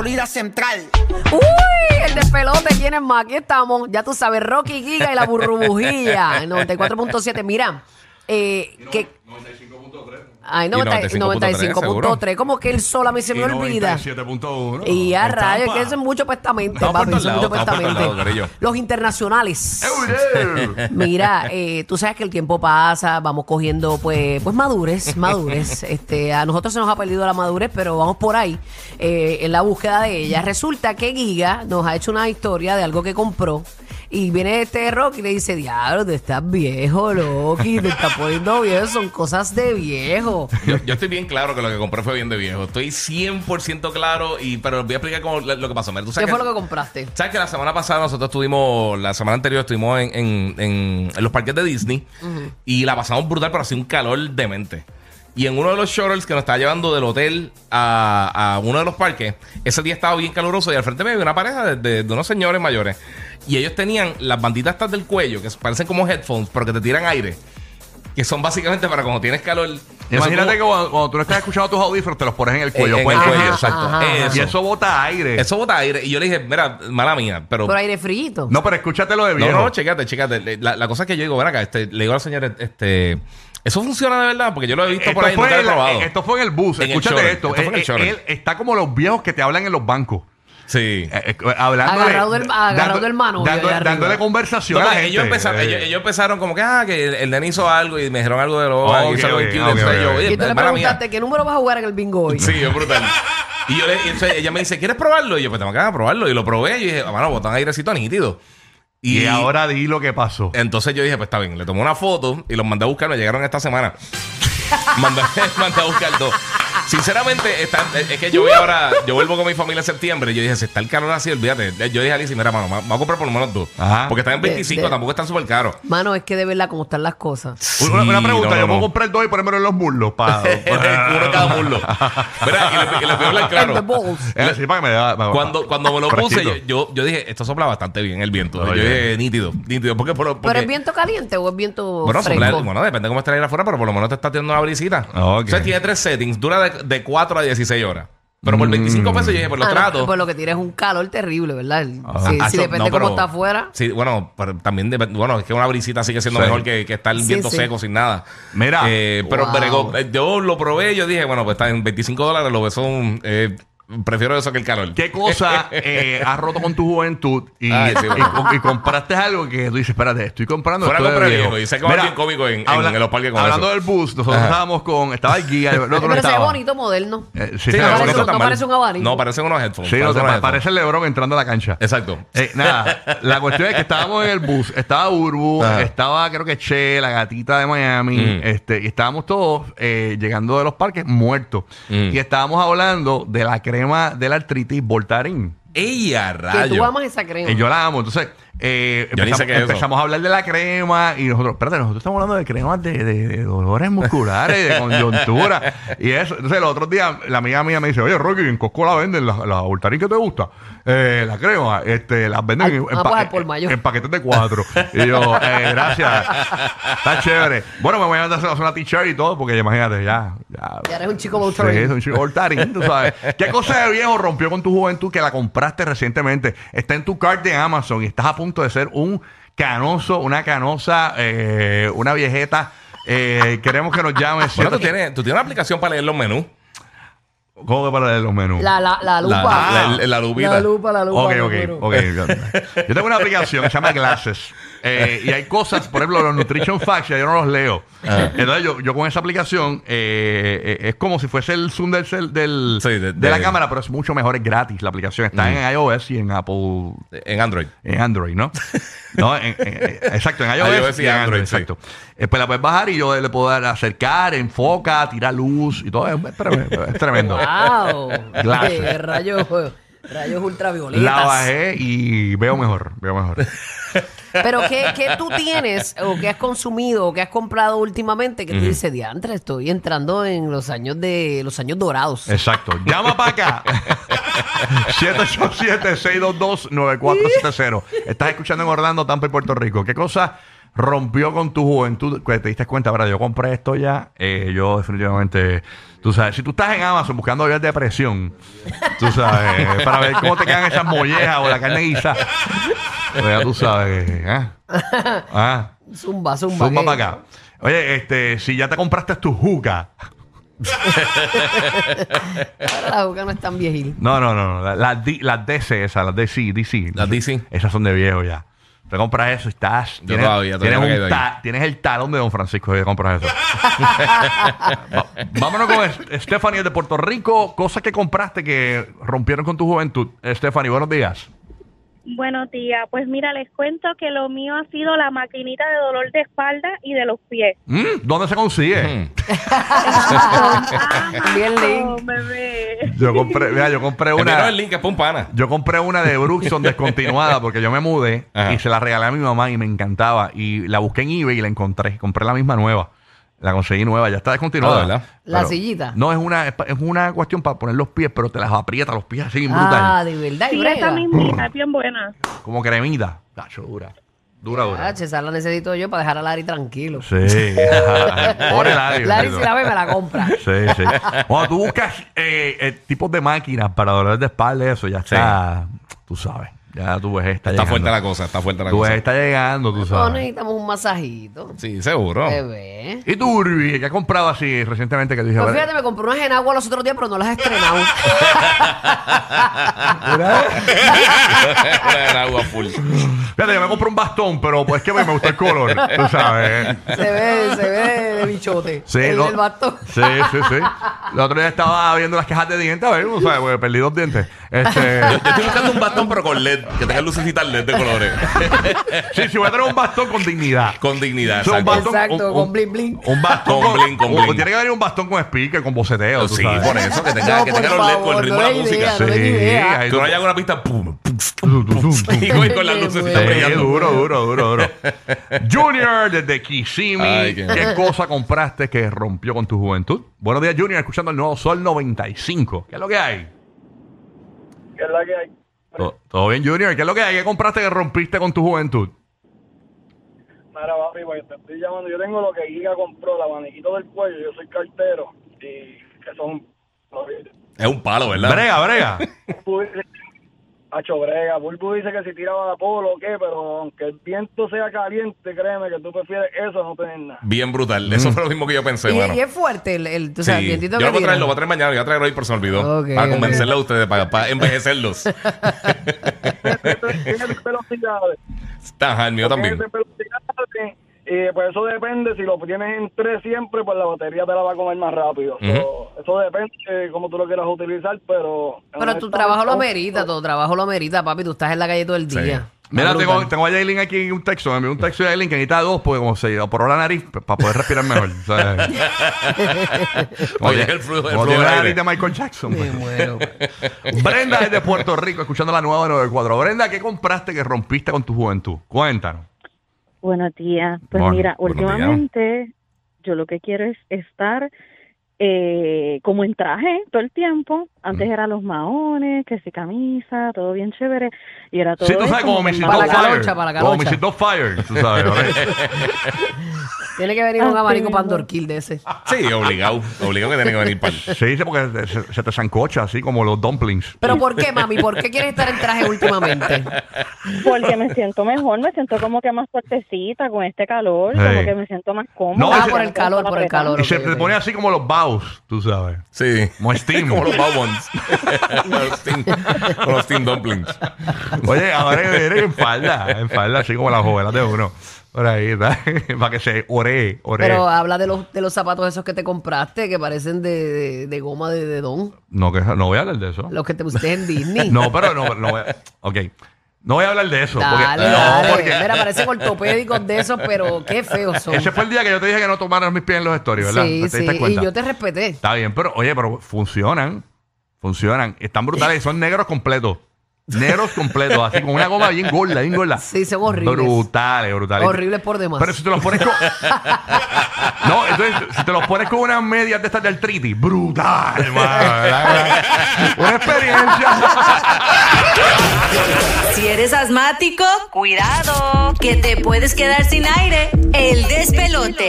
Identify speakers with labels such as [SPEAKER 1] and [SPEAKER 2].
[SPEAKER 1] Florida Central.
[SPEAKER 2] Uy, el despelote, ¿quién es más? Aquí estamos. Ya tú sabes, Rocky Giga y la burbujilla. 94.7. Mira, eh, que... Ay,
[SPEAKER 3] Y
[SPEAKER 2] 90
[SPEAKER 3] 95.3,
[SPEAKER 2] 95.3. Como que el sol a mí se me olvida.
[SPEAKER 4] 97.1.
[SPEAKER 2] Y a rayos, que eso es mucho pestamente,
[SPEAKER 3] Estamos por
[SPEAKER 2] papi.
[SPEAKER 3] todos
[SPEAKER 2] Eso es mucho
[SPEAKER 3] lados, estamos por todos
[SPEAKER 2] pestamente.
[SPEAKER 3] lados, corillo.
[SPEAKER 2] Los internacionales. Mira, eh, tú sabes que el tiempo pasa, vamos cogiendo pues, pues madurez, madurez. Este, a nosotros se nos ha perdido la madurez, pero vamos por ahí eh, en la búsqueda de ella. Resulta que Giga nos ha hecho una historia de algo que compró. Y viene este Rocky y le dice, diablo, te estás viejo, Rocky, te estás poniendo viejo, son cosas de viejo.
[SPEAKER 3] Yo, yo estoy bien claro que lo que compré fue bien de viejo. Estoy 100% claro, y pero voy a explicar cómo, lo que pasó. Mira, tú
[SPEAKER 2] ¿Qué
[SPEAKER 3] sabes
[SPEAKER 2] fue
[SPEAKER 3] que-
[SPEAKER 2] lo que compraste?
[SPEAKER 3] ¿Sabes que la semana pasada nosotros estuvimos, la semana anterior estuvimos en, en- en- en los parques de Disney y la pasamos brutal, pero hacía un calor demente. Y en uno de los shuttles que nos estaba llevando del hotel a, a uno de los parques, ese día estaba bien caluroso y al frente me había una pareja de, de- de unos señores mayores. Y ellos tenían las banditas estas del cuello, que parecen como headphones, pero que te tiran aire. Que son básicamente para cuando tienes calor.
[SPEAKER 4] Imagínate que cuando, cuando tú no estás escuchando tus audífonos, te los pones en el cuello.
[SPEAKER 3] en
[SPEAKER 4] pues,
[SPEAKER 3] el
[SPEAKER 2] Ajá,
[SPEAKER 3] cuello, exacto.
[SPEAKER 2] ajá,
[SPEAKER 3] Eso.
[SPEAKER 4] Y eso bota aire.
[SPEAKER 3] Eso bota aire. Y yo le dije, mira, mala mía, pero
[SPEAKER 2] Por aire frío.
[SPEAKER 4] No, pero escúchatelo de
[SPEAKER 3] No,
[SPEAKER 4] viejo.
[SPEAKER 3] no, chécate, chécate. La, la cosa es que yo digo, ven acá, este, le digo a la señora, este, ¿eso funciona de verdad? Porque yo lo he visto por ahí,
[SPEAKER 4] fue
[SPEAKER 3] nunca lo he probado.
[SPEAKER 4] esto fue en el bus.
[SPEAKER 3] En
[SPEAKER 4] Escúchate esto.
[SPEAKER 3] Esto fue en el
[SPEAKER 4] Eh, él está como los viejos que te hablan en los bancos.
[SPEAKER 3] Sí.
[SPEAKER 4] Eh, eh, hablando
[SPEAKER 2] Agarrado del- agarrado del mano,
[SPEAKER 4] dándole
[SPEAKER 3] No,
[SPEAKER 4] conversación a la
[SPEAKER 3] porque
[SPEAKER 4] gente.
[SPEAKER 3] ellos, empezaron,
[SPEAKER 4] Eh,
[SPEAKER 3] ellos, ellos empezaron como que, ah, que el, el nene hizo algo y me dijeron algo de lo hizo algo Entonces yo, oye,
[SPEAKER 2] Y tú le
[SPEAKER 3] mía.
[SPEAKER 2] preguntaste, ¿qué número vas a jugar en el bingo hoy?
[SPEAKER 3] Sí, es brutal. Y yo le, y entonces ella me dice, ¿quieres probarlo? Y yo, pues tengo que probarlo. Y lo probé y dije, mano, botan airecito nítido.
[SPEAKER 4] y, ahora di lo que pasó.
[SPEAKER 3] Entonces yo dije, pues está bien, le tomé una foto y los mandé a buscar, me llegaron esta semana. mandé, mandé a buscar dos. Sinceramente, está- es que yo voy ahora, yo vuelvo con mi familia en septiembre y yo dije, si está el calor así, olvídate. Yo dije a Alicia, mira, mano, me voy a comprar por lo menos dos.
[SPEAKER 4] Ajá.
[SPEAKER 3] Porque están en
[SPEAKER 2] De-
[SPEAKER 3] 25,
[SPEAKER 2] de-
[SPEAKER 3] tampoco están súper caros.
[SPEAKER 2] Mano, es que de verdad cómo están las cosas.
[SPEAKER 4] una, una pregunta,
[SPEAKER 3] no, no,
[SPEAKER 4] yo puedo comprar dos y ponérmelo en los muslos para...
[SPEAKER 3] Uno en cada muslo. Mira, y le, y le voy a hablar claro. Cuando, cuando me lo puse, yo, yo, yo dije, esto sopla bastante bien el viento.
[SPEAKER 4] Oye.
[SPEAKER 3] Yo dije, nítido, nítido. Porque, por, porque,
[SPEAKER 2] ¿Pero es viento caliente o es viento
[SPEAKER 3] Bueno,
[SPEAKER 2] fresco?
[SPEAKER 3] sopla- bueno, depende de cómo esté el aire afuera, pero por lo menos te está tirando una brisita.
[SPEAKER 4] Ok.
[SPEAKER 3] Entonces tiene tres settings, dura de, de 4 a 16 horas. Pero por 25 pesos yo dije, pues lo
[SPEAKER 2] Ah, no,
[SPEAKER 3] trato.
[SPEAKER 2] pues lo que tiene es un calor terrible, ¿verdad?
[SPEAKER 4] Ah.
[SPEAKER 2] si,
[SPEAKER 3] Ah,
[SPEAKER 2] si
[SPEAKER 3] eso-
[SPEAKER 2] depende
[SPEAKER 3] no,
[SPEAKER 2] cómo está afuera.
[SPEAKER 3] Sí, bueno, pero también dep- bueno, es que una brisita sigue siendo
[SPEAKER 4] Sí.
[SPEAKER 3] mejor que, que estar el
[SPEAKER 2] Sí,
[SPEAKER 3] viento
[SPEAKER 2] sí.
[SPEAKER 3] seco sin nada.
[SPEAKER 4] Mira.
[SPEAKER 3] Eh, pero
[SPEAKER 2] Wow.
[SPEAKER 3] bregó. Eh, yo lo probé, yo dije, bueno, pues está en 25 dólares, lo son eh, prefiero eso que el calor.
[SPEAKER 4] ¿Qué cosa eh, has roto con tu juventud y,
[SPEAKER 3] Ay, sí,
[SPEAKER 4] y-
[SPEAKER 3] bueno.
[SPEAKER 4] y compraste algo que tú dices, espérate, estoy comprando
[SPEAKER 3] Fuera
[SPEAKER 4] esto de
[SPEAKER 3] compra
[SPEAKER 4] viejo"?
[SPEAKER 3] viejo, y sé que va bien cómico en- en- en los parques con
[SPEAKER 4] Hablando
[SPEAKER 3] eso.
[SPEAKER 4] del bus, nosotros
[SPEAKER 3] Ajá.
[SPEAKER 4] estábamos con, estaba el guía, el otro no
[SPEAKER 2] Pero se ve
[SPEAKER 4] estaba.
[SPEAKER 2] bonito, moderno.
[SPEAKER 4] Eh, sí,
[SPEAKER 3] no,
[SPEAKER 2] parece-
[SPEAKER 4] bonito.
[SPEAKER 3] no está
[SPEAKER 2] no
[SPEAKER 3] mal.
[SPEAKER 2] parece un abanico.
[SPEAKER 3] No, parecen unos headphones.
[SPEAKER 4] Sí, no,
[SPEAKER 3] parecen
[SPEAKER 4] te
[SPEAKER 3] unos
[SPEAKER 4] pa-
[SPEAKER 3] headphones.
[SPEAKER 4] parece el Lebron entrando a la cancha.
[SPEAKER 3] Exacto.
[SPEAKER 4] Eh, nada, la cuestión es que estábamos en el bus, estaba Urbu,
[SPEAKER 3] Ajá.
[SPEAKER 4] estaba creo que Che, la gatita de Miami,
[SPEAKER 3] Mm.
[SPEAKER 4] este, y estábamos todos eh, llegando de los parques muertos.
[SPEAKER 3] Mm.
[SPEAKER 4] Y estábamos hablando de la crema de la artritis Voltaren.
[SPEAKER 3] ¡Ey, a
[SPEAKER 2] Que
[SPEAKER 3] rayo!
[SPEAKER 2] tú amas esa crema.
[SPEAKER 4] Y yo la amo. Entonces, eh,
[SPEAKER 3] Yo ni sé
[SPEAKER 4] empezamos,
[SPEAKER 3] qué es eso.
[SPEAKER 4] empezamos a hablar de la crema y nosotros, espérate, nosotros estamos hablando de cremas de, de- de dolores musculares, de coyuntura y eso. Entonces, los otros días, la amiga mía me dice, oye, Rocky, en Costco la venden, la, la Voltaren que te gusta, eh, la crema, este, las venden
[SPEAKER 2] Al-
[SPEAKER 4] en, en
[SPEAKER 2] ah,
[SPEAKER 4] pa-
[SPEAKER 2] pues al por mayor.
[SPEAKER 4] en paquetes de cuatro. y yo, eh, gracias, está chévere. Bueno, me voy a mandar a hacer una t-shirt y todo, porque imagínate, ya, ya.
[SPEAKER 2] Ya eres un chico
[SPEAKER 4] Sí, un tú sabes. ¿Qué cosa de viejo rompió con tu juventud que la compraste recientemente? Está en tu cart de Amazon y estás a punto de ser un canoso, una canosa, eh, una viejeta. Eh, queremos que nos llames.
[SPEAKER 3] Bueno, tú tienes, tú tienes una aplicación para leer los menús.
[SPEAKER 4] ¿Cómo que para leer los menús?
[SPEAKER 2] La, la, la lupa.
[SPEAKER 3] La- la- la lupita.
[SPEAKER 2] La lupa, la lupa.
[SPEAKER 4] Ok, ok, ok. Yo tengo una aplicación que se llama Glasses. Eh, y hay cosas, por ejemplo, los Nutrition Facts, ya yo no los leo.
[SPEAKER 3] Ah.
[SPEAKER 4] Entonces, yo, yo con esa aplicación eh, eh, es como si fuese el zoom del, cel- del-
[SPEAKER 3] Sí, de-
[SPEAKER 4] de, la
[SPEAKER 3] de-
[SPEAKER 4] cámara, pero es mucho mejor, es gratis. La aplicación está en iOS y en Apple,
[SPEAKER 3] En Android.
[SPEAKER 4] en Android, ¿no? no en- en- exacto, en iOS,
[SPEAKER 3] iOS
[SPEAKER 4] y
[SPEAKER 3] y
[SPEAKER 4] en
[SPEAKER 3] Android,
[SPEAKER 4] Android,
[SPEAKER 3] sí.
[SPEAKER 4] exacto. Eh, pues la puedes bajar y yo le puedo dar acercar, enfoca, tirar luz y todo. Es, es tremendo.
[SPEAKER 2] Wow. Eh, rayos, rayos ultravioletas.
[SPEAKER 4] La bajé y veo mejor, veo mejor.
[SPEAKER 2] Pero ¿qué, qué tú tienes o qué has consumido o qué has comprado últimamente que tú dices, diantre, estoy entrando en los años de los años dorados?
[SPEAKER 4] Exacto. Llama para acá. 787-622-9470. Estás escuchando en Orlando, Tampa y Puerto Rico. ¿Qué cosa rompió con tu juventud, que te diste cuenta, verdad, yo compré esto ya, eh, yo definitivamente, tú sabes, si tú estás en Amazon buscando ollas de presión, tú sabes, para ver cómo te quedan esas mollejas o la carne guisa, pues ya tú sabes, ¿ah? Ah,
[SPEAKER 2] Zumba, zumba.
[SPEAKER 4] zumba para acá. Oye, este, si ya te compraste tu juca,
[SPEAKER 2] Ahora la boca no es tan viejil.
[SPEAKER 4] no, no, no, no, las las DC, esas, las DC, DC.
[SPEAKER 3] Las DC.
[SPEAKER 4] Esas son de viejo ya. Te compras eso y estás.
[SPEAKER 3] Yo
[SPEAKER 4] tienes,
[SPEAKER 3] todavía, todavía
[SPEAKER 4] tienes,
[SPEAKER 3] no
[SPEAKER 4] un ta- tienes el talón de Don Francisco y te compras eso. Va- vámonos con Es- Stephanie de Puerto Rico. Cosas que compraste que rompieron con tu juventud. Stephanie, buenos días.
[SPEAKER 1] Buenos días. Pues mira, les cuento que lo mío ha sido la maquinita de dolor de espalda y de los pies.
[SPEAKER 4] Mm, ¿Dónde se consigue?
[SPEAKER 3] Mm.
[SPEAKER 2] Bien
[SPEAKER 1] Oh,
[SPEAKER 2] link.
[SPEAKER 1] bebé.
[SPEAKER 4] Yo compré, mira, yo compré una.
[SPEAKER 3] el link, es pana.
[SPEAKER 4] Yo compré una de Bruxon descontinuada porque yo me mudé
[SPEAKER 3] Ajá.
[SPEAKER 4] y se la regalé a mi mamá y me encantaba. Y la busqué en eBay y la encontré. Compré la misma nueva. La conseguí nueva, ya está descontinuada.
[SPEAKER 3] Ah, ¿verdad?
[SPEAKER 2] La
[SPEAKER 4] Pero-
[SPEAKER 2] sillita.
[SPEAKER 4] No, es una, es una cuestión para poner los pies, pero te las aprieta los pies así bien
[SPEAKER 2] Ah,
[SPEAKER 4] brutal.
[SPEAKER 2] de verdad. y
[SPEAKER 1] Sí, esa mismita es bien buena.
[SPEAKER 4] Como cremita. Tacho, dura. Dura, dura.
[SPEAKER 2] Ah, che, esa la necesito yo para dejar a Lari tranquilo.
[SPEAKER 4] Sí. Pobre Larry.
[SPEAKER 2] Lari,
[SPEAKER 4] bendito.
[SPEAKER 2] si la ve, me la compra.
[SPEAKER 4] Sí, sí. Cuando tú buscas eh, eh, tipos de máquinas para dolor de espalda, eso ya está. Tú sabes. Ya tu vejez está,
[SPEAKER 3] Está
[SPEAKER 4] llegando.
[SPEAKER 3] fuerte la cosa, está fuerte la cosa.
[SPEAKER 4] vejez está llegando, tú
[SPEAKER 2] No,
[SPEAKER 4] sabes.
[SPEAKER 2] necesitamos un masajito.
[SPEAKER 3] Sí, seguro.
[SPEAKER 2] Bebé.
[SPEAKER 4] ¿Y tú, Urbi, qué has comprado así recientemente que tú dije?
[SPEAKER 2] Pues fíjate, me compré unas enagua los otros días, pero no las he estrenado.
[SPEAKER 3] el agua full.
[SPEAKER 4] Fíjate, yo me compré un bastón, pero pues que me gusta el color, tú sabes.
[SPEAKER 2] se ve, se ve de bichote.
[SPEAKER 4] Sí,
[SPEAKER 2] el
[SPEAKER 4] no-
[SPEAKER 2] del bastón.
[SPEAKER 4] Sí, sí, sí. El otro día estaba viendo las cajas de dientes, a ver, tú sabes, porque perdí dos dientes. Este,
[SPEAKER 3] Yo estoy buscando un bastón, pero con LED, que tenga lucecitas LED de colores.
[SPEAKER 4] sí, sí, voy a tener un bastón con dignidad.
[SPEAKER 3] con dignidad,
[SPEAKER 4] O sea, un
[SPEAKER 3] exacto.
[SPEAKER 4] bastón-
[SPEAKER 2] Exacto,
[SPEAKER 4] un-
[SPEAKER 2] con bling bling.
[SPEAKER 4] Un bastón
[SPEAKER 3] Con bling, con bling.
[SPEAKER 4] Tiene que venir un bastón con speaker, con boceteo, tú
[SPEAKER 3] Sí,
[SPEAKER 4] sabes.
[SPEAKER 3] por eso, que tenga,
[SPEAKER 2] No,
[SPEAKER 3] que tenga los LED con el ritmo
[SPEAKER 2] no
[SPEAKER 3] de la música.
[SPEAKER 2] no
[SPEAKER 4] Sí,
[SPEAKER 3] Que
[SPEAKER 4] tú-
[SPEAKER 3] haya una pista, pum, con,
[SPEAKER 2] Qué
[SPEAKER 4] duro, duro, duro, duro. Junior, desde Kissimmee.
[SPEAKER 3] Ay, qué-
[SPEAKER 4] qué... cosa compraste que rompió con tu juventud? Buenos días, Junior, escuchando el nuevo Sol 95. ¿Qué es lo que hay?
[SPEAKER 5] que es la que hay.
[SPEAKER 4] ¿Todo, todo bien, Junior? ¿Qué es lo que hay? ¿Qué compraste que rompiste con tu juventud?
[SPEAKER 5] Mira, papi, porque te estoy llamando. Yo tengo lo que Giga compró, el abaniquito del cuello. Yo soy cartero. Y que son.
[SPEAKER 3] Es un palo, ¿verdad?
[SPEAKER 4] Brega, brega.
[SPEAKER 5] Hacho brega. Bulbu dice que si tiraba la polo o qué, pero aunque el viento sea caliente, créeme que tú prefieres eso no tener nada.
[SPEAKER 3] Bien brutal. Eso fue lo mismo que yo pensé,
[SPEAKER 2] Y,
[SPEAKER 3] mano.
[SPEAKER 2] y es fuerte el, el, tú
[SPEAKER 3] Sí.
[SPEAKER 2] sabes, el
[SPEAKER 3] Yo
[SPEAKER 2] vientito
[SPEAKER 3] lo voy a traer, lo voy a traer mañana, lo voy a traer hoy, pero se me olvidó.
[SPEAKER 2] Ok,
[SPEAKER 3] para
[SPEAKER 2] ok.
[SPEAKER 3] convencerle a ustedes, para, para envejecerlos.
[SPEAKER 5] Velocidades.
[SPEAKER 3] Ajá, el mío también.
[SPEAKER 5] Velocidades. Y pues eso depende, si lo tienes en 3 siempre, pues la batería te la va a comer más rápido. So, eso depende de cómo tú lo quieras utilizar, pero...
[SPEAKER 2] Pero tu trabajo lo amerita, tu trabajo lo amerita, papi. Tú estás en la calle todo el
[SPEAKER 3] Sí.
[SPEAKER 2] día.
[SPEAKER 4] Mira, tengo, tengo a Jaylin aquí en un texto. Me envió un texto de Jaylin que necesita dos, porque como se operó la nariz, p- para poder respirar mejor.
[SPEAKER 3] Oye, el flujo, el flujo del
[SPEAKER 4] la nariz de Michael Jackson.
[SPEAKER 2] Me
[SPEAKER 4] pues.
[SPEAKER 2] muero.
[SPEAKER 4] Brenda es de Puerto Rico, escuchando la nueva 94. Brenda, ¿qué compraste que rompiste con tu juventud? Cuéntanos.
[SPEAKER 1] Buenos días. Pues
[SPEAKER 4] Bueno,
[SPEAKER 1] mira,
[SPEAKER 3] días.
[SPEAKER 1] últimamente yo lo que quiero es estar eh, como en traje todo el tiempo. Antes
[SPEAKER 4] Mm.
[SPEAKER 1] era los maones, que si camisa, todo bien chévere. Y era todo
[SPEAKER 4] Sí, tú sabes Doubtfire.
[SPEAKER 2] calocha, para la
[SPEAKER 4] Como
[SPEAKER 2] calocha.
[SPEAKER 4] Mrs. Doubtfire, tú sabes.
[SPEAKER 2] Tiene que venir un
[SPEAKER 1] Así
[SPEAKER 2] abanico. Pandorquil de ese.
[SPEAKER 3] Sí, obligado. Obligado que tiene que venir.
[SPEAKER 4] Se dice porque se, se te zancocha así como los dumplings.
[SPEAKER 2] Pero ¿por qué, mami? ¿Por qué quieres estar en traje últimamente?
[SPEAKER 1] Porque me siento mejor, me siento como que más fuertecita con este calor,
[SPEAKER 4] Sí.
[SPEAKER 1] como que me siento más cómoda.
[SPEAKER 4] No,
[SPEAKER 2] ah,
[SPEAKER 4] ese-
[SPEAKER 2] por el calor, por el calor.
[SPEAKER 4] Y se te pone así como los baos, tú sabes.
[SPEAKER 3] Sí.
[SPEAKER 4] Como steam.
[SPEAKER 3] Como los Bowbons. los steam, como los steam dumplings.
[SPEAKER 4] Oye, ahora eres en falda, en falda, así como las jovelas de uno. Por ahí, ¿está? para que se oree, oree.
[SPEAKER 2] Pero habla de los, de los zapatos esos que te compraste, que parecen de, de, de goma de, de don.
[SPEAKER 4] No, que, no voy a hablar de eso.
[SPEAKER 2] Los que te pusiste en Disney.
[SPEAKER 4] No, pero no, no voy a, ok. No voy a hablar de eso. porque,
[SPEAKER 2] Dale,
[SPEAKER 4] no, porque
[SPEAKER 2] Mira, parecen ortopédicos de esos, pero qué feos son.
[SPEAKER 4] ese fue el día que yo te dije que no tomaras mis pies en los stories, ¿verdad?
[SPEAKER 2] Sí,
[SPEAKER 4] ¿Te
[SPEAKER 2] sí. Y yo te respeté.
[SPEAKER 4] Está bien, pero oye, pero funcionan. Funcionan. Están brutales y son negros completos. Negros completos, así con una goma bien gorda, bien gorda.
[SPEAKER 2] Sí, son horribles.
[SPEAKER 4] Brutales, brutales.
[SPEAKER 2] Horribles por demás.
[SPEAKER 4] Pero si te los pones con. no, entonces, si te los pones con unas medias de estas de artritis, brutal, hermano. Una experiencia.
[SPEAKER 6] Si eres asmático, cuidado, que te puedes quedar sin aire. El despelote.